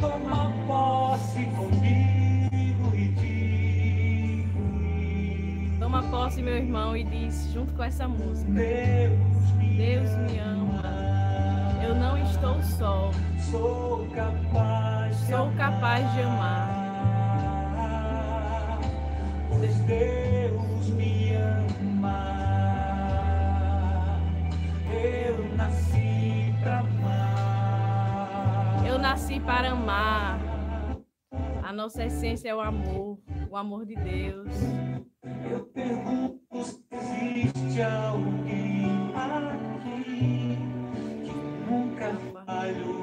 Toma posse comigo e diz. Toma posse, meu irmão, e diz, junto com essa música: Deus me, Deus me ama. Eu não estou só. Sou capaz de Sou capaz de amar. amar, Pois Deus Nasci para amar. A nossa essência é o amor, o amor de Deus. Eu pergunto se existe alguém aqui que nunca falhou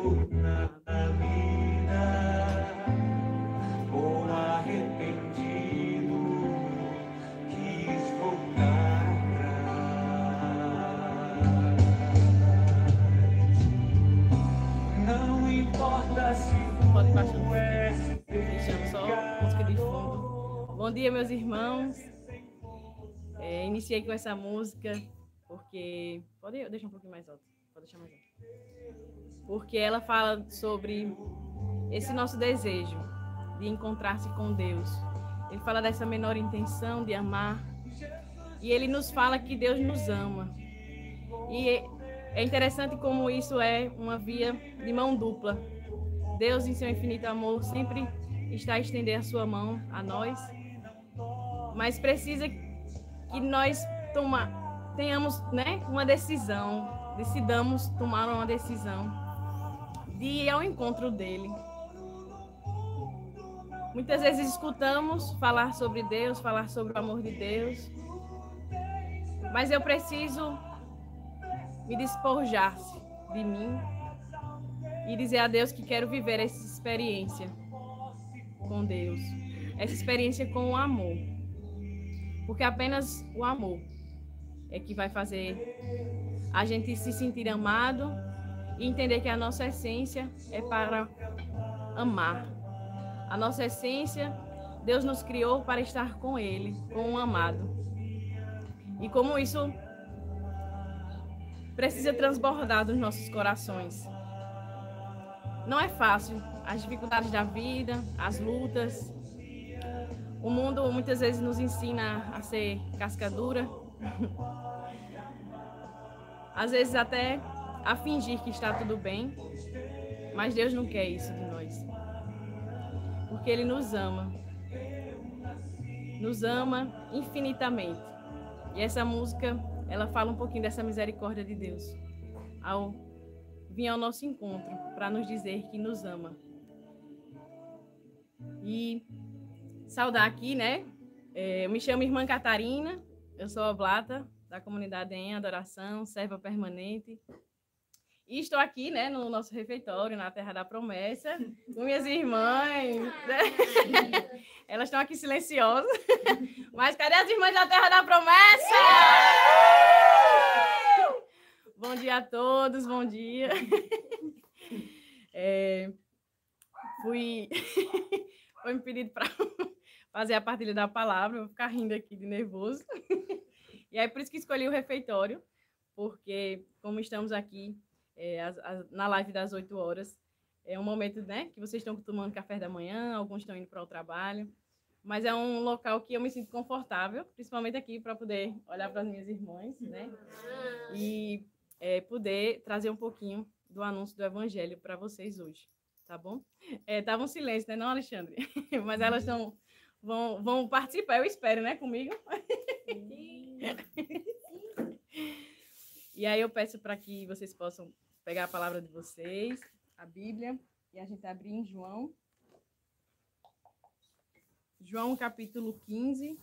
Bom dia, meus irmãos. É, iniciei com essa música porque. Pode deixar um pouquinho mais alto. Pode deixar mais alto. Porque ela fala sobre esse nosso desejo de encontrar-se com Deus. Ele fala dessa menor intenção de amar. E ele nos fala que Deus nos ama. E é interessante como isso é uma via de mão dupla. Deus, em seu infinito amor, sempre está a estender a sua mão a nós, mas precisa que nós toma, tenhamos né, uma decisão, decidamos tomar uma decisão de ir ao encontro dele. Muitas vezes escutamos falar sobre Deus, falar sobre o amor de Deus, mas eu preciso me despojar de mim e dizer a Deus que quero viver essa experiência com Deus, essa experiência com o amor. Porque apenas o amor é que vai fazer a gente se sentir amado e entender que a nossa essência é para amar. A nossa essência, Deus nos criou para estar com Ele, com o amado. E como isso precisa transbordar dos nossos corações. Não é fácil. As dificuldades da vida, as lutas. O mundo muitas vezes nos ensina a ser cascadura. Às vezes até a fingir que está tudo bem. Mas Deus não quer isso de nós. Porque Ele nos ama. Nos ama infinitamente. E essa música, ela fala um pouquinho dessa misericórdia de Deus. Ao vir ao nosso encontro para nos dizer que nos ama. E saudar aqui, né? É, eu me chamo Irmã Catarina, eu sou oblata da comunidade em adoração, serva permanente. E estou aqui, né, no nosso refeitório, na Terra da Promessa, com minhas irmãs. né? Elas estão aqui silenciosas. Mas cadê as irmãs da Terra da Promessa? Bom dia a todos, bom dia. É, fui, foi me pedido para fazer a partilha da palavra, vou ficar rindo aqui de nervoso. E aí por isso que escolhi o refeitório, porque como estamos aqui é, as- as- na live das 8 horas, é um momento né, que vocês estão tomando café da manhã, alguns estão indo para o trabalho, mas é um local que eu me sinto confortável, principalmente aqui para poder olhar para as minhas irmãs, né? E é, poder trazer um pouquinho do anúncio do evangelho para vocês hoje, tá bom? É, tava um silêncio, né, não, Alexandre? Mas elas estão vão, vão participar, eu espero, né, comigo? E aí eu peço para que vocês possam pegar a palavra de vocês, a Bíblia, e a gente abrir em João. João capítulo 15.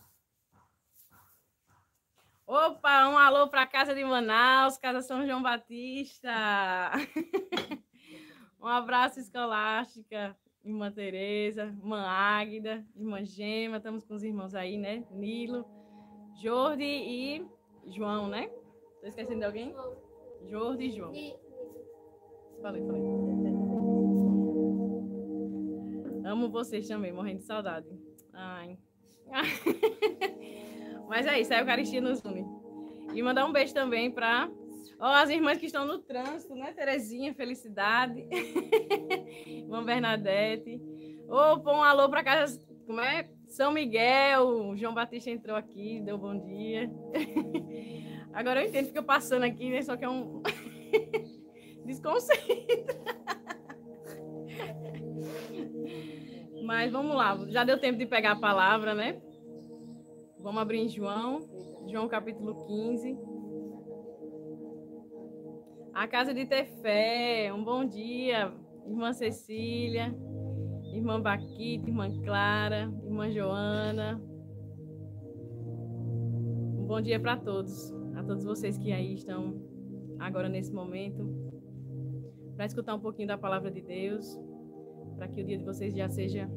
Opa, um alô para a Casa de Manaus, Casa São João Batista. um abraço escolástica, irmã Tereza, irmã Águida, irmã Gema, estamos com os irmãos aí, né? Nilo, Jordi e João, né? Tô esquecendo de alguém? Jordi e João. Falei, falei. Amo vocês também, morrendo de saudade. Ai. Mas é isso, a Eucaristia nos une. E mandar um beijo também para Ó, as irmãs que estão no trânsito, né? Terezinha, felicidade. Irmã Bernadette. Ô, põe um alô para casa. Como é? São Miguel. João Batista entrou aqui, deu bom dia. Agora eu entendo, fica passando aqui, né? Só que é um. Desconcentra. Mas vamos lá, já deu tempo de pegar a palavra, né? Vamos abrir em João, João capítulo 15. A casa de ter fé, um bom dia, irmã Cecília, irmã Baquita, irmã Clara, irmã Joana. Um bom dia para todos, a todos vocês que aí estão agora nesse momento, para escutar um pouquinho da palavra de Deus, para que o dia de vocês já seja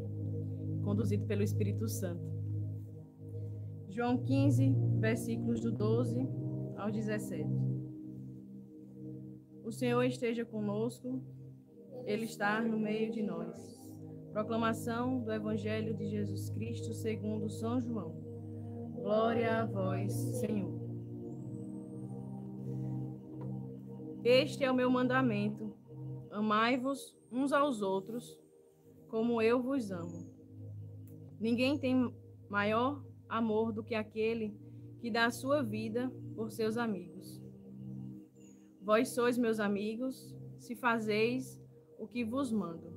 conduzido pelo Espírito Santo. João 15, versículos do 12 ao 17. O Senhor esteja conosco, Ele está no meio de nós. Proclamação do Evangelho de Jesus Cristo segundo São João. Glória a vós, Senhor. Este é o meu mandamento: amai-vos uns aos outros, como eu vos amo. Ninguém tem maior amor do que aquele que dá a sua vida por seus amigos. Vós sois meus amigos, se fazeis o que vos mando.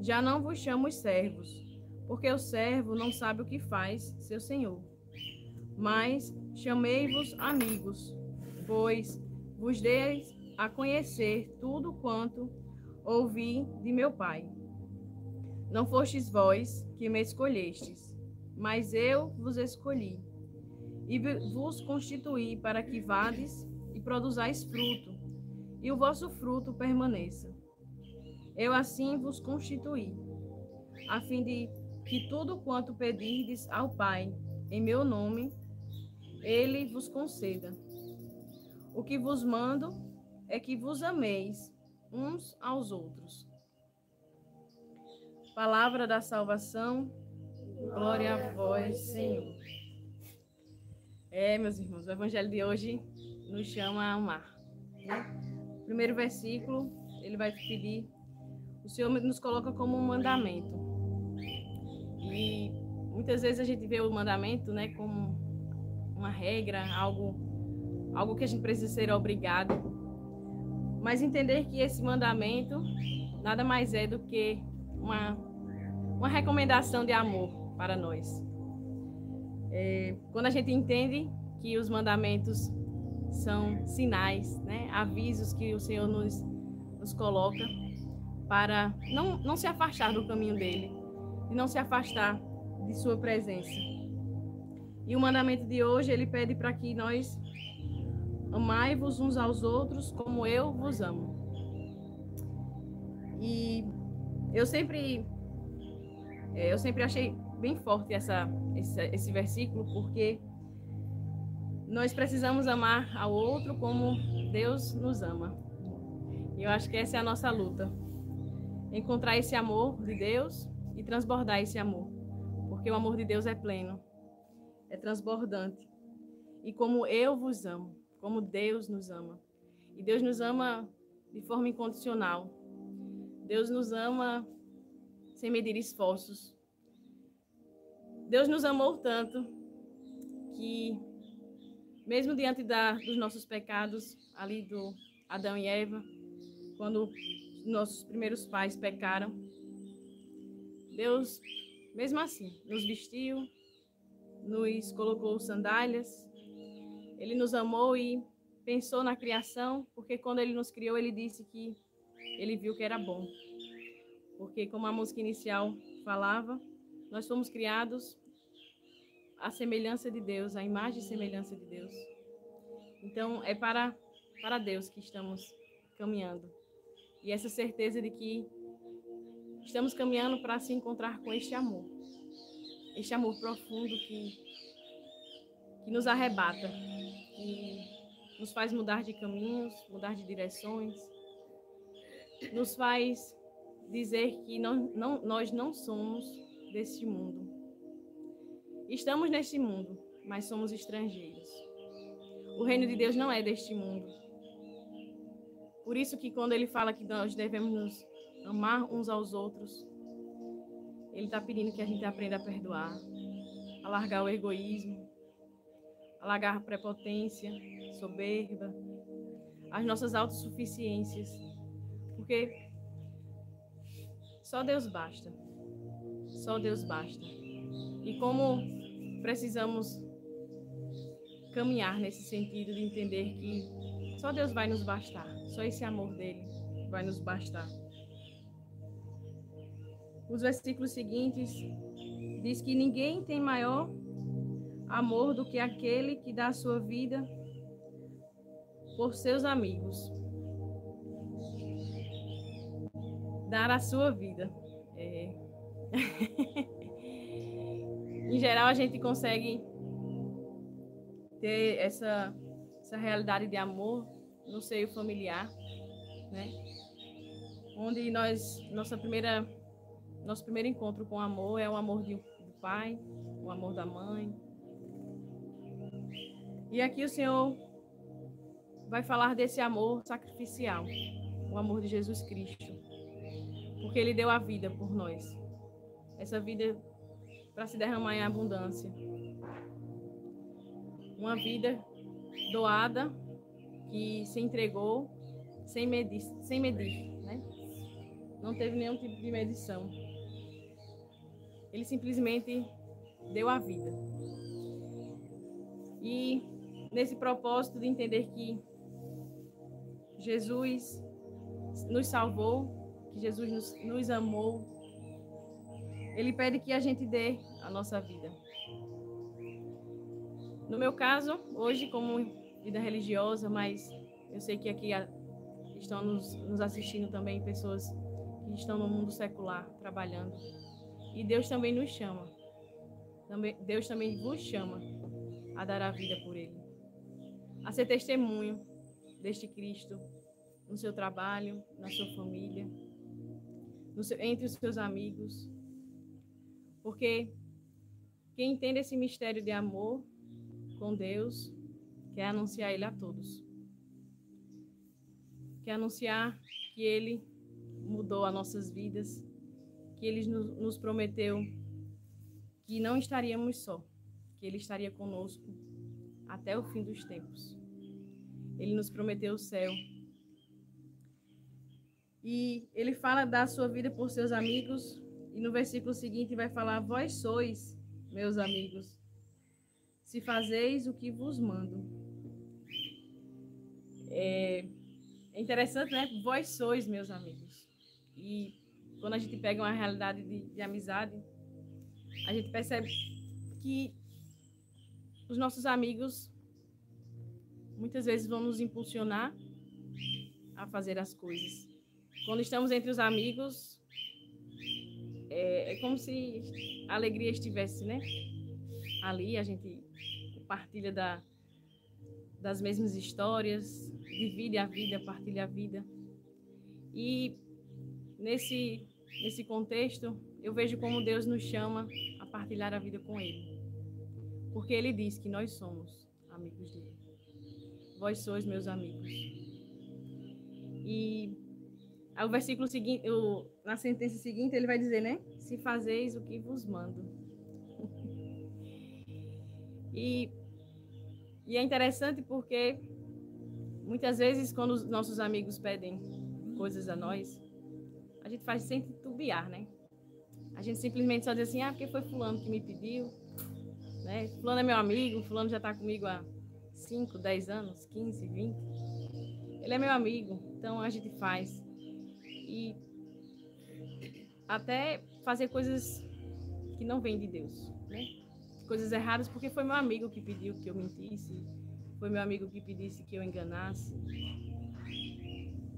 Já não vos chamo servos, porque o servo não sabe o que faz seu senhor. Mas chamei-vos amigos, pois vos dei a conhecer tudo quanto ouvi de meu Pai. Não fostes vós que me escolhestes, mas eu vos escolhi e vos constituí para que vades e produzais fruto, e o vosso fruto permaneça. Eu assim vos constituí, a fim de que tudo quanto pedirdes ao Pai em meu nome, ele vos conceda. O que vos mando é que vos ameis uns aos outros. Palavra da salvação, Glória a vós, Senhor. É, meus irmãos, o evangelho de hoje nos chama a amar. Né? Primeiro versículo, ele vai pedir, o Senhor nos coloca como um mandamento. E muitas vezes a gente vê o mandamento, né, como uma regra, algo, algo que a gente precisa ser obrigado. Mas entender que esse mandamento nada mais é do que uma, uma recomendação de amor para nós. É, quando a gente entende que os mandamentos são sinais, né, avisos que o Senhor nos, nos coloca para não, não se afastar do caminho dele e não se afastar de sua presença. E o mandamento de hoje, ele pede para que nós amai-vos uns aos outros como eu vos amo. E eu sempre é, eu sempre achei bem forte essa, esse, esse versículo, porque nós precisamos amar ao outro como Deus nos ama. E eu acho que essa é a nossa luta. Encontrar esse amor de Deus e transbordar esse amor. Porque o amor de Deus é pleno, é transbordante. E como eu vos amo, como Deus nos ama. E Deus nos ama de forma incondicional. Deus nos ama sem medir esforços. Deus nos amou tanto que, mesmo diante da, dos nossos pecados, ali do Adão e Eva, quando nossos primeiros pais pecaram, Deus, mesmo assim, nos vestiu, nos colocou sandálias, Ele nos amou e pensou na criação, porque quando Ele nos criou, Ele disse que Ele viu que era bom. Porque, como a música inicial falava, nós fomos criados à semelhança de Deus, à imagem e semelhança de Deus. Então, é para, para Deus que estamos caminhando. E essa certeza de que estamos caminhando para se encontrar com este amor. Este amor profundo que, que nos arrebata, que nos faz mudar de caminhos, mudar de direções, nos faz dizer que não, não, nós não somos deste mundo. Estamos neste mundo, mas somos estrangeiros. o reino de Deus não é deste mundo. Por isso que quando ele fala que nós devemos nos amar uns aos outros, ele está pedindo que a gente aprenda a perdoar, a largar o egoísmo, a largar a prepotência, soberba, as nossas autossuficiências. Porque só Deus basta. Só Deus basta. E como precisamos caminhar nesse sentido de entender que só Deus vai nos bastar, só esse amor dele vai nos bastar. Os versículos seguintes diz que ninguém tem maior amor do que aquele que dá a sua vida por seus amigos. Dar a sua vida. É... em geral, a gente consegue ter essa, essa realidade de amor no seio familiar, né? Onde nós, nossa primeira nosso primeiro encontro com o amor é o amor de, do pai, o amor da mãe. E aqui o Senhor vai falar desse amor sacrificial, o amor de Jesus Cristo. Porque ele deu a vida por nós. Essa vida para se derramar em abundância. Uma vida doada que se entregou sem medir, sem medir, né? Não teve nenhum tipo de medição. Ele simplesmente deu a vida. E nesse propósito de entender que Jesus nos salvou, que Jesus nos, nos amou, ele pede que a gente dê a nossa vida. No meu caso, hoje, como vida religiosa, mas eu sei que aqui estão nos, nos assistindo também pessoas que estão no mundo secular trabalhando. E Deus também nos chama. Também, Deus também vos chama a dar a vida por Ele. A ser testemunho deste Cristo no seu trabalho, na sua família, seu, entre os seus amigos. Porque quem entende esse mistério de amor com Deus quer anunciar Ele a todos. Quer anunciar que Ele mudou as nossas vidas que ele nos prometeu que não estaríamos só, que ele estaria conosco até o fim dos tempos. Ele nos prometeu o céu. E ele fala da sua vida por seus amigos, e no versículo seguinte vai falar: Vós sois, meus amigos, se fazeis o que vos mando. É, é interessante, né? Vós sois, meus amigos. E quando a gente pega uma realidade de, de amizade, a gente percebe que os nossos amigos muitas vezes vão nos impulsionar a fazer as coisas. Quando estamos entre os amigos, é, é, como se a alegria estivesse, né? Ali a gente partilha da, das mesmas histórias, divide a vida, partilha a vida. E nesse nesse contexto, eu vejo como Deus nos chama a partilhar a vida com Ele. Porque Ele diz que nós somos amigos dele. Vós sois meus amigos. E o versículo seguinte, o, na sentença seguinte, ele vai dizer, né? Se fazeis o que vos mando. e, e é interessante porque muitas vezes, quando os nossos amigos pedem coisas a nós, a gente faz sem titubear, né? A gente simplesmente só diz assim, ah, porque foi fulano que me pediu, né? Fulano é meu amigo, fulano já está comigo há 5, 10 anos, 15, 20. Ele é meu amigo, então a gente faz. E até fazer coisas que não vêm de Deus, né? Coisas erradas porque foi meu amigo que pediu que eu mentisse, foi meu amigo que pedisse que eu enganasse.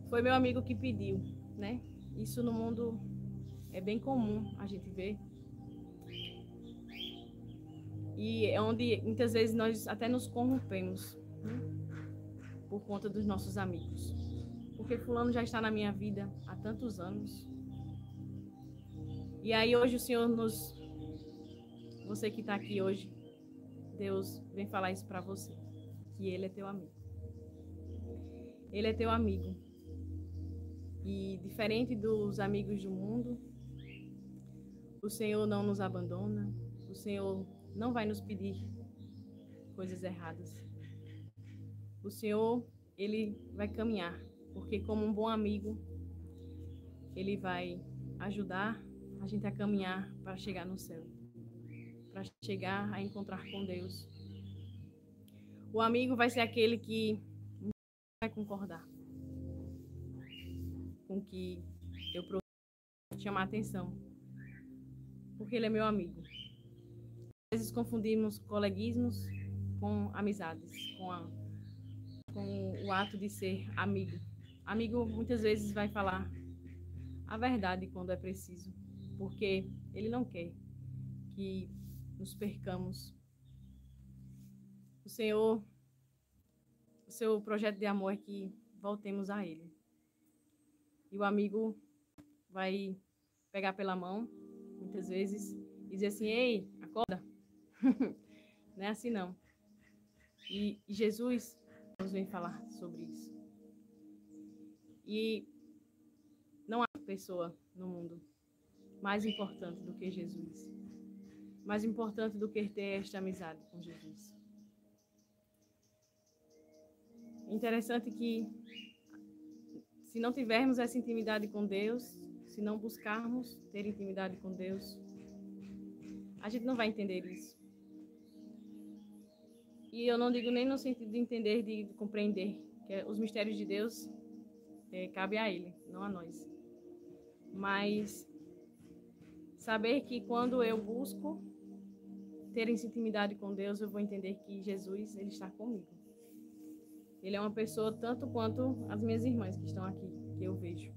Foi meu amigo que pediu, né? Isso no mundo é bem comum a gente ver. E é onde muitas vezes nós até nos corrompemos né? por conta dos nossos amigos. Porque fulano já está na minha vida há tantos anos. E aí hoje o Senhor nos você que está aqui hoje, Deus vem falar isso para você. que Ele é teu amigo. Ele é teu amigo. E diferente dos amigos do mundo, o Senhor não nos abandona, o Senhor não vai nos pedir coisas erradas. O Senhor, ele vai caminhar, porque como um bom amigo, ele vai ajudar a gente a caminhar para chegar no céu, para chegar a encontrar com Deus. O amigo vai ser aquele que vai concordar com que eu chamar atenção, porque ele é meu amigo. Às vezes confundimos coleguismos com amizades, com, a, com o ato de ser amigo. Amigo muitas vezes vai falar a verdade quando é preciso porque Ele não quer que nos percamos. O Senhor, o seu projeto de amor é que voltemos a Ele. E o amigo vai pegar pela mão, muitas vezes, e dizer assim: Ei, acorda. não é assim não. E Jesus nos vem falar sobre isso. E não há pessoa no mundo mais importante do que Jesus. Mais importante do que ter esta amizade com Jesus. Interessante que se não tivermos essa intimidade com Deus, se não buscarmos ter intimidade com Deus, a gente não vai entender isso. E eu não digo nem no sentido de entender, de compreender, que os mistérios de Deus é, cabe a Ele, não a nós. Mas Saber que quando eu busco ter essa intimidade com Deus, eu vou entender que Jesus, ele está comigo. Ele é uma pessoa tanto quanto as minhas irmãs que estão aqui, que eu vejo.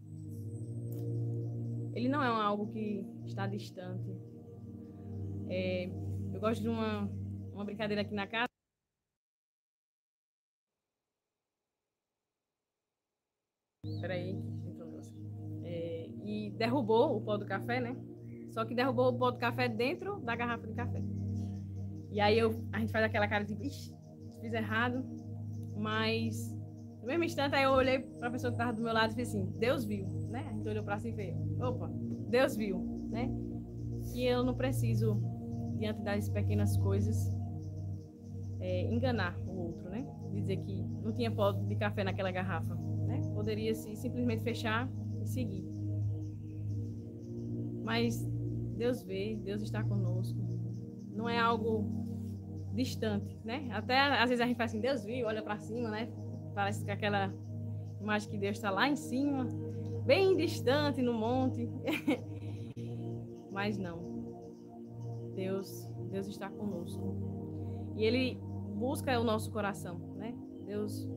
Ele não é algo que está distante. É, eu gosto de uma, uma brincadeira aqui na casa. Derrubou o pó do café, né? Só que derrubou o pó do café dentro da garrafa de café. E aí eu, a gente faz aquela cara de, ixi, fiz errado. Mas, no mesmo instante, aí eu olhei para a pessoa que estava do meu lado e falei assim, Deus viu, né? A gente olhou para si e fez, opa, Deus viu, né? Que eu não preciso, diante das pequenas coisas, é, enganar o outro, né? Dizer que não tinha pó de café naquela garrafa, né? Poderia se simplesmente fechar e seguir. Mas Deus vê, Deus está conosco. Não é algo distante, né? Até às vezes a gente faz assim, Deus viu, olha para cima, né? Parece que aquela imagem que Deus está lá em cima, bem distante no monte. Mas não. Deus, Deus está conosco. E ele busca o nosso coração, né? Deus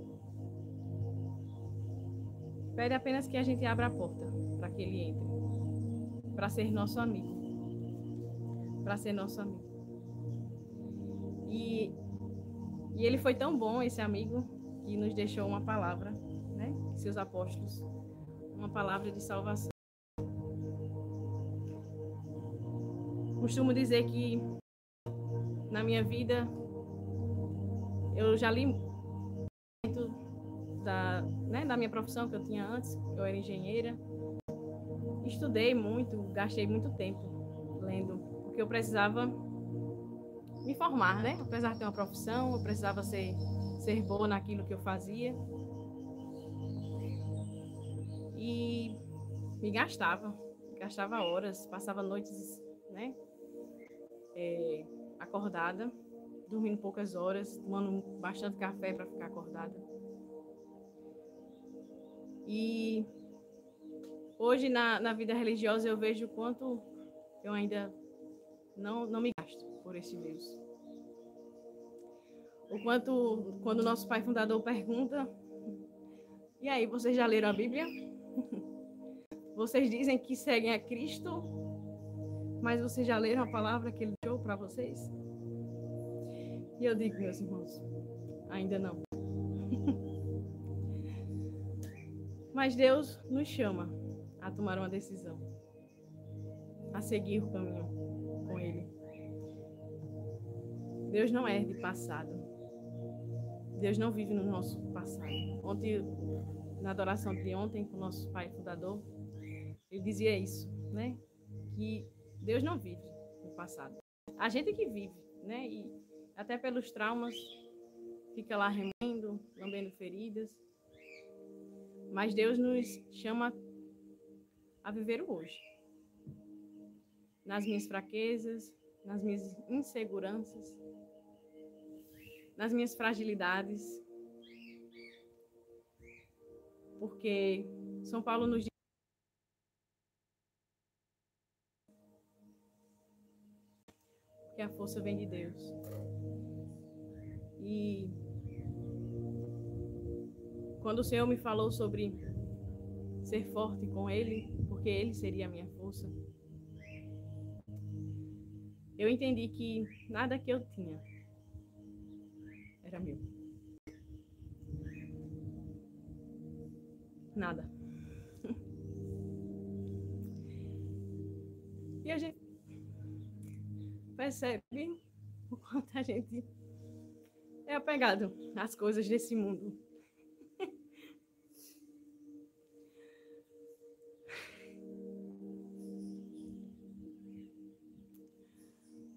pede apenas que a gente abra a porta para que ele entre, para ser nosso amigo para ser nosso amigo. E, e ele foi tão bom, esse amigo, que nos deixou uma palavra, né? Seus apóstolos, uma palavra de salvação. Costumo dizer que na minha vida eu já li da, né, da minha profissão que eu tinha antes, eu era engenheira. Estudei muito, gastei muito tempo lendo porque eu precisava me formar, né? Eu precisava ter uma profissão, eu precisava ser, ser boa naquilo que eu fazia. E me gastava, gastava horas, passava noites, né? É, acordada, dormindo poucas horas, tomando bastante café para ficar acordada. E hoje na, na vida religiosa eu vejo o quanto eu ainda não, não me gasto por este Deus. O quanto, quando nosso pai fundador pergunta, e aí, vocês já leram a Bíblia? Vocês dizem que seguem a Cristo, mas vocês já leram a palavra que ele deu para vocês? E eu digo, meus irmãos, ainda não. mas Deus nos chama a tomar uma decisão, a seguir o caminho com Ele. Deus não é de passado. Deus não vive no nosso passado. Ontem, na adoração de ontem, com o nosso pai fundador, ele dizia isso, né? Que Deus não vive no passado. A gente que vive, né? E até pelos traumas, fica lá remendo, lambendo feridas. Mas Deus nos chama a viver o hoje. Nas minhas fraquezas, nas minhas inseguranças, nas minhas fragilidades. Porque São Paulo nos diz que a força vem de Deus. E quando o Senhor me falou sobre ser forte com Ele, porque Ele seria a minha força, eu entendi que nada que eu tinha era meu. Nada. E a gente percebe o quanto a gente é apegado às coisas desse mundo.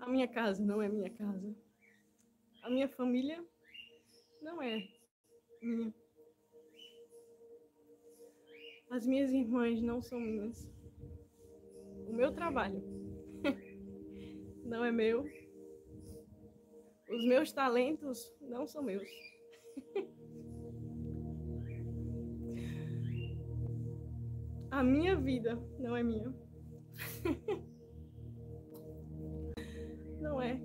A minha casa não é minha casa. A minha família não é minha. As minhas irmãs não são minhas. O meu trabalho não é meu. Os meus talentos não são meus. A minha vida não é minha. Não é.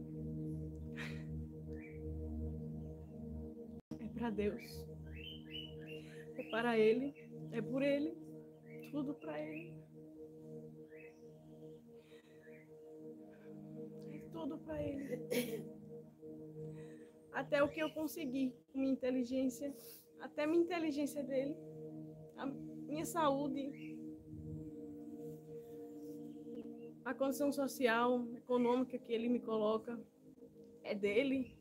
É para Deus. É para Ele. É por Ele. Tudo para Ele. É tudo para Ele. Até o que eu consegui com minha inteligência, até minha inteligência dele, a minha saúde, a condição social, econômica que ele me coloca é dele.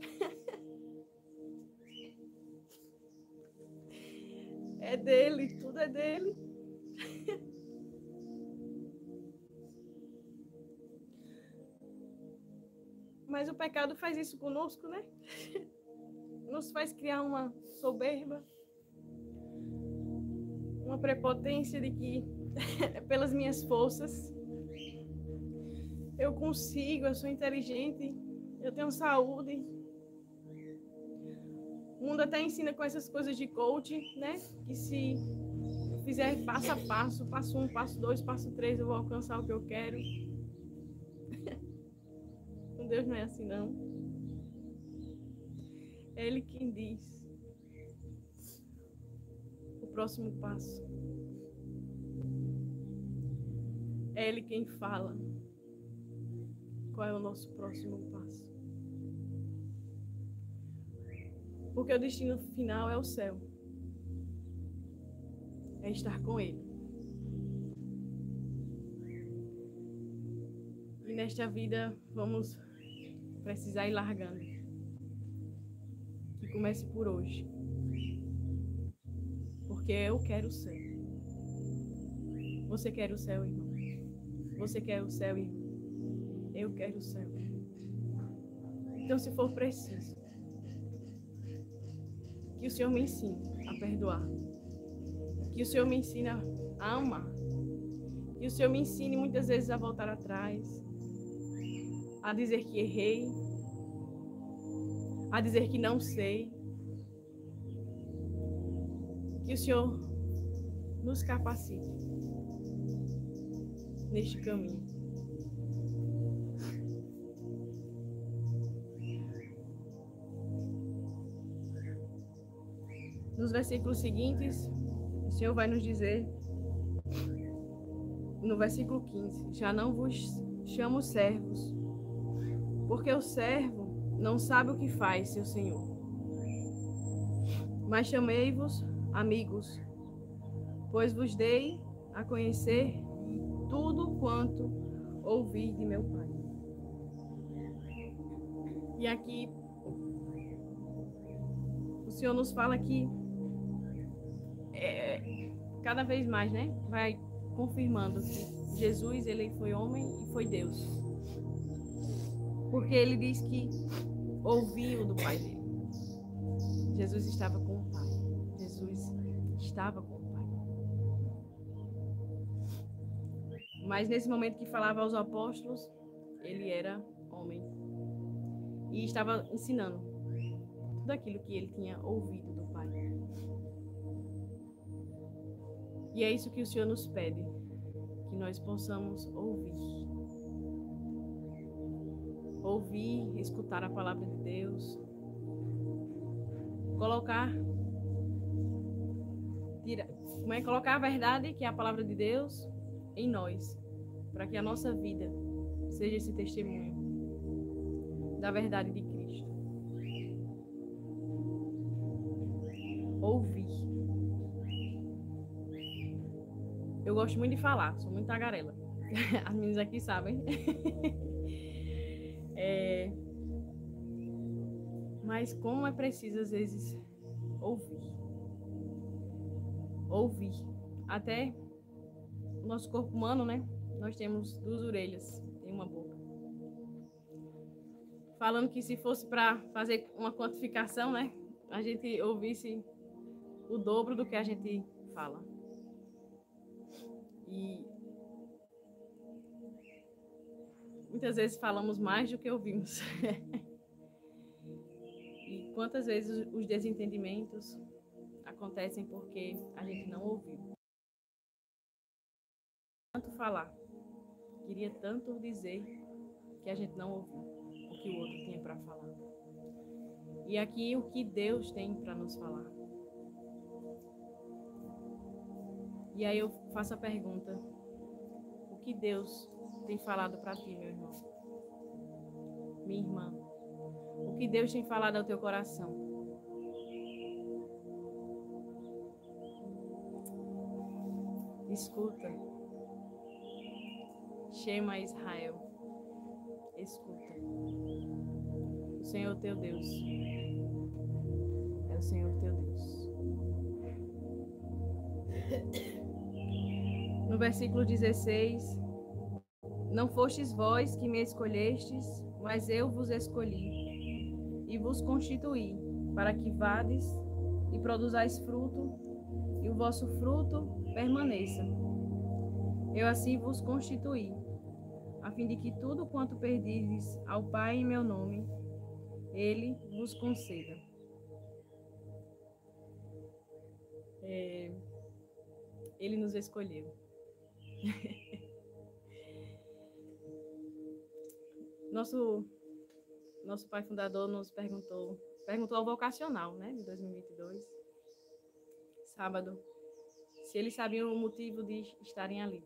é dele, tudo é dele. Mas o pecado faz isso conosco, né? Nos faz criar uma soberba, uma prepotência de que é pelas minhas forças eu consigo, eu sou inteligente, eu tenho saúde. O mundo até ensina com essas coisas de coach, né? Que se fizer passo a passo, passo um, passo dois, passo três, eu vou alcançar o que eu quero. Com Deus não é assim, não. É Ele quem diz o próximo passo. É Ele quem fala qual é o nosso próximo passo. Porque o destino final é o céu. É estar com Ele. E nesta vida vamos precisar ir largando. Que comece por hoje. Porque eu quero o céu. Você quer o céu, irmão? Você quer o céu, irmão? Eu quero o céu. Então, se for preciso, que o Senhor me ensine a perdoar. Que o Senhor me ensine a amar. Que o Senhor me ensine muitas vezes a voltar atrás. A dizer que errei. A dizer que não sei. Que o Senhor nos capacite neste caminho. Nos versículos seguintes, o Senhor vai nos dizer, no versículo 15: Já não vos chamo servos, porque o servo não sabe o que faz seu senhor. Mas chamei-vos amigos, pois vos dei a conhecer tudo quanto ouvi de meu Pai. E aqui Senhor nos fala que cada vez mais, né, vai confirmando que Jesus ele foi homem e foi Deus, porque ele diz que ouviu do Pai dele. Jesus estava com o Pai. Jesus estava com o Pai. Mas nesse momento que falava aos apóstolos, ele era homem e estava ensinando tudo aquilo que ele tinha ouvido do Pai. E é isso que o Senhor nos pede, que nós possamos ouvir. Ouvir, escutar a palavra de Deus, colocar tira, como é colocar a verdade, que é a palavra de Deus, em nós, para que a nossa vida seja esse testemunho da verdade de Cristo. Ouvir. Gosto muito de falar, sou muito tagarela. As meninas aqui sabem. é... Mas como é preciso, às vezes, ouvir. Ouvir. Até o nosso corpo humano, né? Nós temos duas orelhas, tem uma boca. Falando que se fosse para fazer uma quantificação, né? A gente ouvisse o dobro do que a gente fala. E muitas vezes falamos mais do que ouvimos. e quantas vezes os desentendimentos acontecem porque a gente não ouviu. Tanto falar, queria tanto dizer que a gente não ouviu o que o outro tinha para falar. E aqui o que Deus tem para nos falar. E aí eu faço a pergunta: o que Deus tem falado para ti, meu irmão? Minha irmã? O que Deus tem falado ao teu coração? Escuta. Shema Israel. Escuta. O Senhor teu Deus. É o Senhor teu Deus. No versículo 16, não fostes vós que me escolhestes, mas eu vos escolhi e vos constituí para que vades e produzais fruto, e o vosso fruto permaneça. Eu assim vos constituí, a fim de que tudo quanto perdides ao Pai em meu nome, ele vos conceda. É, ele nos escolheu. nosso nosso pai fundador nos perguntou, perguntou ao vocacional, né, de 2022, sábado, se eles sabiam o motivo de estarem ali.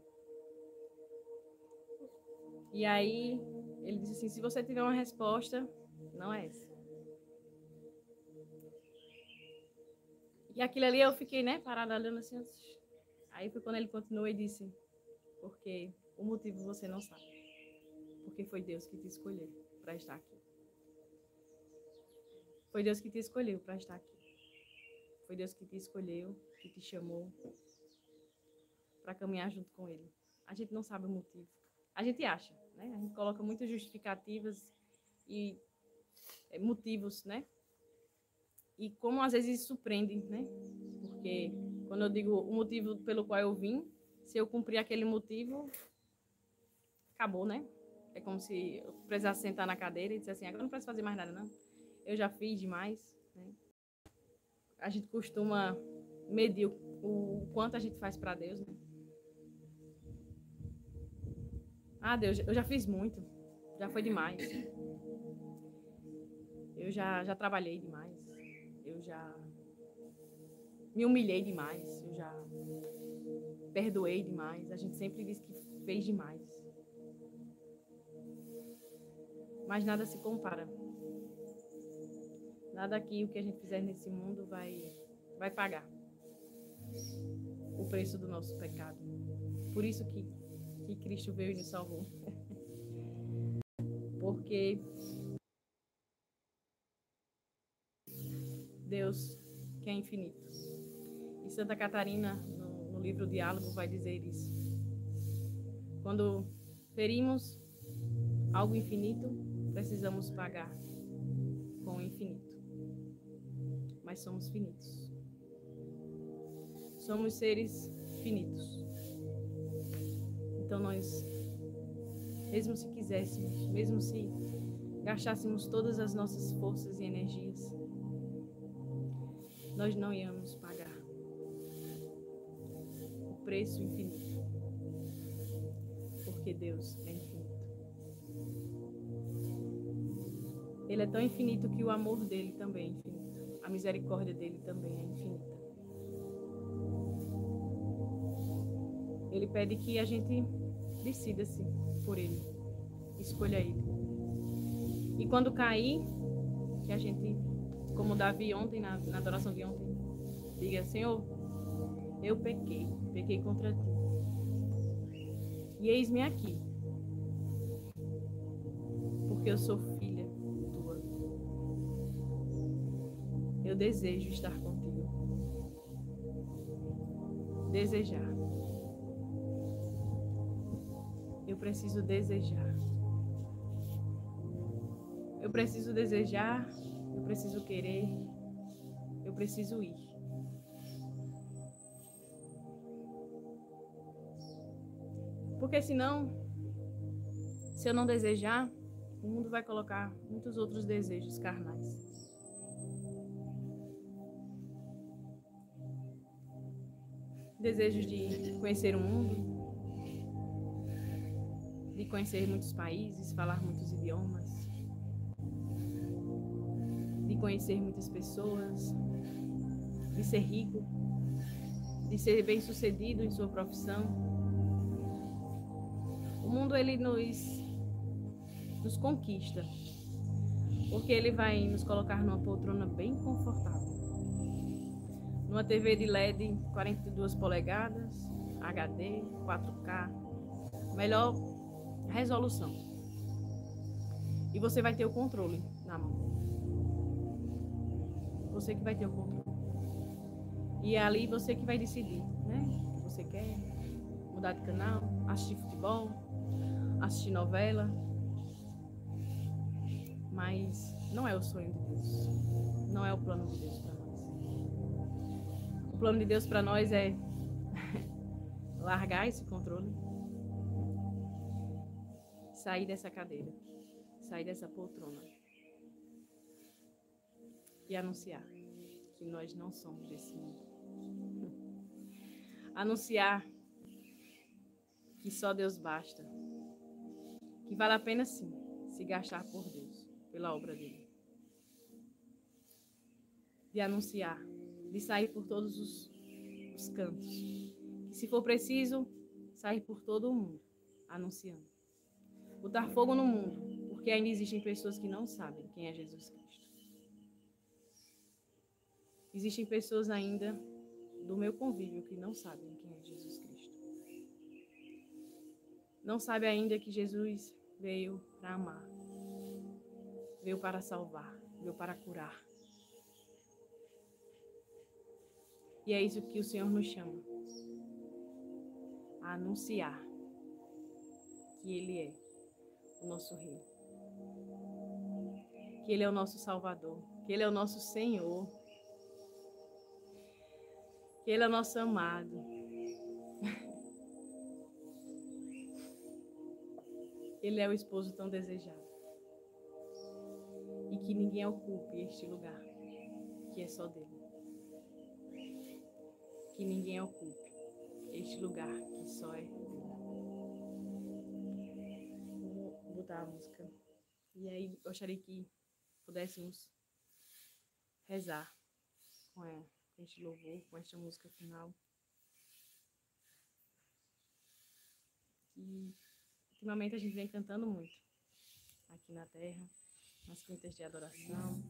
E aí ele disse assim, se você tiver uma resposta, não é essa. E aquilo ali eu fiquei, né, parada olhando assim. Aí foi quando ele continuou e disse, porque o motivo você não sabe. Porque foi Deus que te escolheu para estar aqui. Foi Deus que te escolheu para estar aqui. Foi Deus que te escolheu, que te chamou para caminhar junto com Ele. A gente não sabe o motivo. A gente acha, né? A gente coloca muitas justificativas e é, motivos, né? E como às vezes isso né? Porque quando eu digo o motivo pelo qual eu vim, se eu cumprir aquele motivo, acabou, né? É como se eu precisasse sentar na cadeira e dizer assim, agora não preciso fazer mais nada, não. Eu já fiz demais, né? A gente costuma medir o, quanto a gente faz para Deus, né? Ah, Deus, eu já fiz muito. Já foi demais. Eu já, já trabalhei demais. Eu já me humilhei demais. Eu já perdoei demais. A gente sempre diz que fez demais. Mas nada se compara. Nada aqui, o que a gente fizer nesse mundo vai, vai pagar o preço do nosso pecado. Por isso que, que Cristo veio e nos salvou. Porque Deus que é infinito. E Santa Catarina, no livro Diálogo, vai dizer isso. Quando ferimos algo infinito, precisamos pagar com o infinito. Mas somos finitos. Somos seres finitos. Então nós, mesmo se quiséssemos, mesmo se gastássemos todas as nossas forças e energias, nós não íamos pagar o preço infinito. Porque Deus é infinito. Ele é tão infinito que o amor dele também é infinito. A misericórdia dele também é infinita. Ele pede que a gente decida-se por ele, escolha ele. E quando cair, que a gente, como Davi ontem, na, na adoração de ontem, diga: Senhor, eu pequei, pequei contra ti. E eis-me aqui, porque eu sou filha tua. Eu desejo estar contigo. Desejar. Eu preciso desejar. Eu preciso desejar, eu preciso querer, eu preciso ir. Porque senão, se eu não desejar, o mundo vai colocar muitos outros desejos carnais. Desejos de conhecer o mundo, de conhecer muitos países, falar muitos idiomas, de conhecer muitas pessoas, de ser rico, de ser bem-sucedido em sua profissão. Mundo ele nos nos conquista, porque ele vai nos colocar numa poltrona bem confortável. Numa TV de LED 42 polegadas, HD, 4K, melhor resolução. E você vai ter o controle na mão. Você que vai ter o controle. E é ali você que vai decidir, né? O que você quer mudar de canal, assistir futebol, assistir novela. Mas não é o sonho de Deus. Não é o plano de Deus para nós. O plano de Deus para nós é largar esse controle sair dessa cadeira, sair dessa poltrona e anunciar que nós não somos desse mundo. Anunciar que só Deus basta, que vale a pena sim se gastar por Deus, pela obra dele. De anunciar, de sair por todos os, os cantos, que se for preciso, sair por todo o mundo anunciando botar fogo no mundo, porque ainda existem pessoas que não sabem quem é Jesus Cristo. Existem pessoas ainda do meu convívio que não sabem quem é Jesus Cristo. Não sabe ainda que Jesus veio para amar, veio para salvar, veio para curar. E é isso que o Senhor nos chama a anunciar que Ele é o nosso Rei. Que Ele é o nosso Salvador. Que Ele é o nosso Senhor. Que Ele é o nosso amado. Ele é o esposo tão desejado. E que ninguém ocupe este lugar, que é só dele. Que ninguém ocupe este lugar que só é dele. a música. E aí eu gostaria que pudéssemos rezar com este louvor, com esta música final. E ultimamente a gente vem cantando muito aqui na terra, nas quintas de adoração.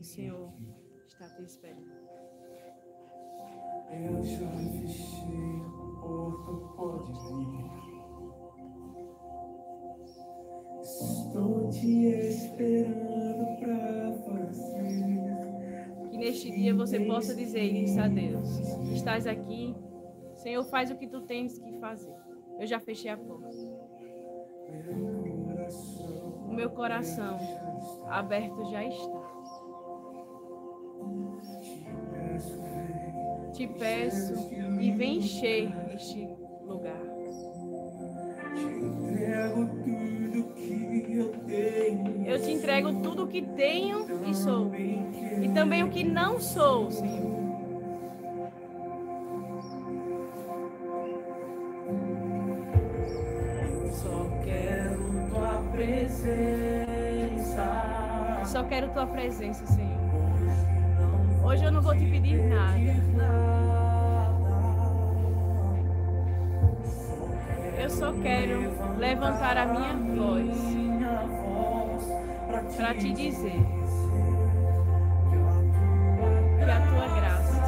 O Senhor está te esperando. Eu já fechei a porta, pode vir. Estou te esperando pra fazer. neste dia você possa dizer isso a Deus. Estás aqui, Senhor, faz o que tu tens que fazer. Eu já fechei a porta. O meu coração aberto já está. Te peço e vem encher este lugar. Eu te entrego tudo o que tenho e sou. E também o que não sou, Senhor. Quero tua presença, Senhor. Hoje eu não vou te pedir nada. Eu só quero levantar a minha voz para te dizer que a tua graça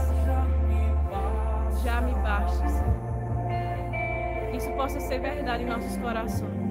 já me basta, Senhor. Isso possa ser verdade em nossos corações.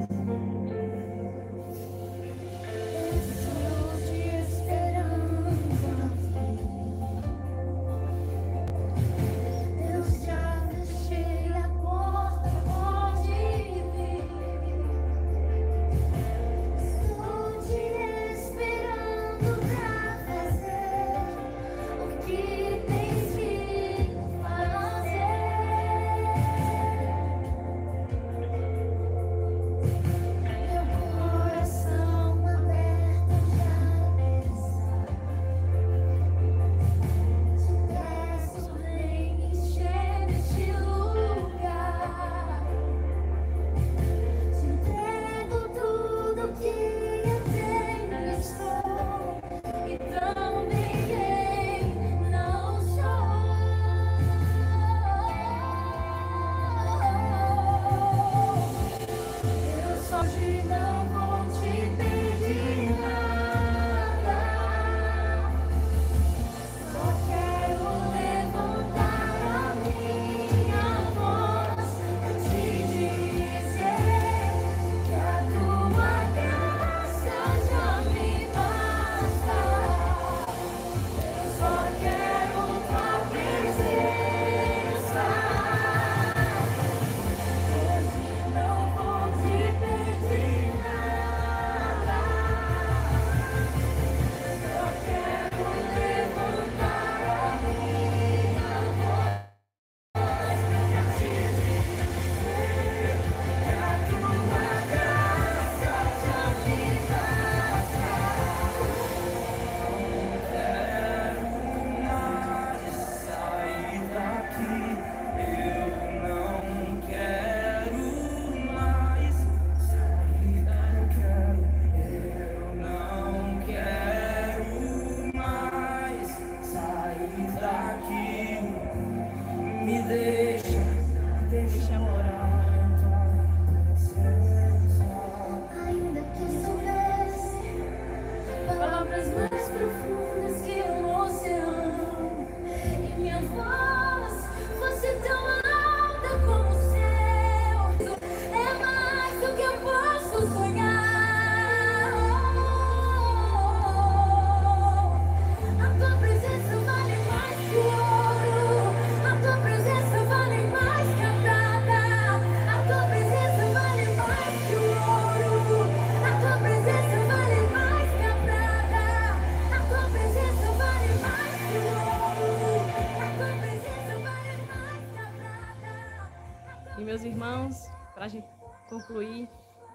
Meus irmãos, para a gente concluir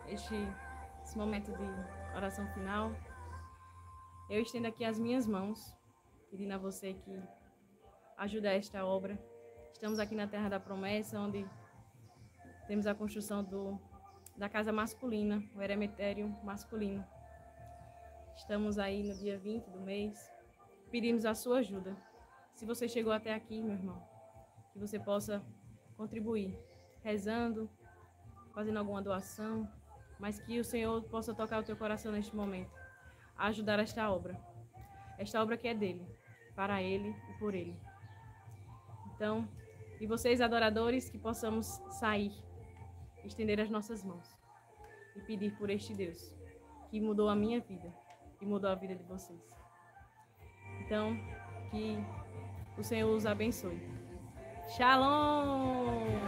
este, esse momento de oração final, eu estendo aqui as minhas mãos, pedindo a você que ajude a esta obra. Estamos aqui na Terra da Promessa, onde temos a construção do, da casa masculina, o eremitério masculino. Estamos aí no dia 20 do mês. Pedimos a sua ajuda. Se você chegou até aqui, meu irmão, que você possa contribuir, rezando, fazendo alguma doação, mas que o Senhor possa tocar o teu coração neste momento, a ajudar esta obra. Esta obra que é dele, para ele e por ele. Então, e vocês adoradores, que possamos sair, estender as nossas mãos e pedir por este Deus que mudou a minha vida e mudou a vida de vocês. Então, Que o Senhor os abençoe. Shalom!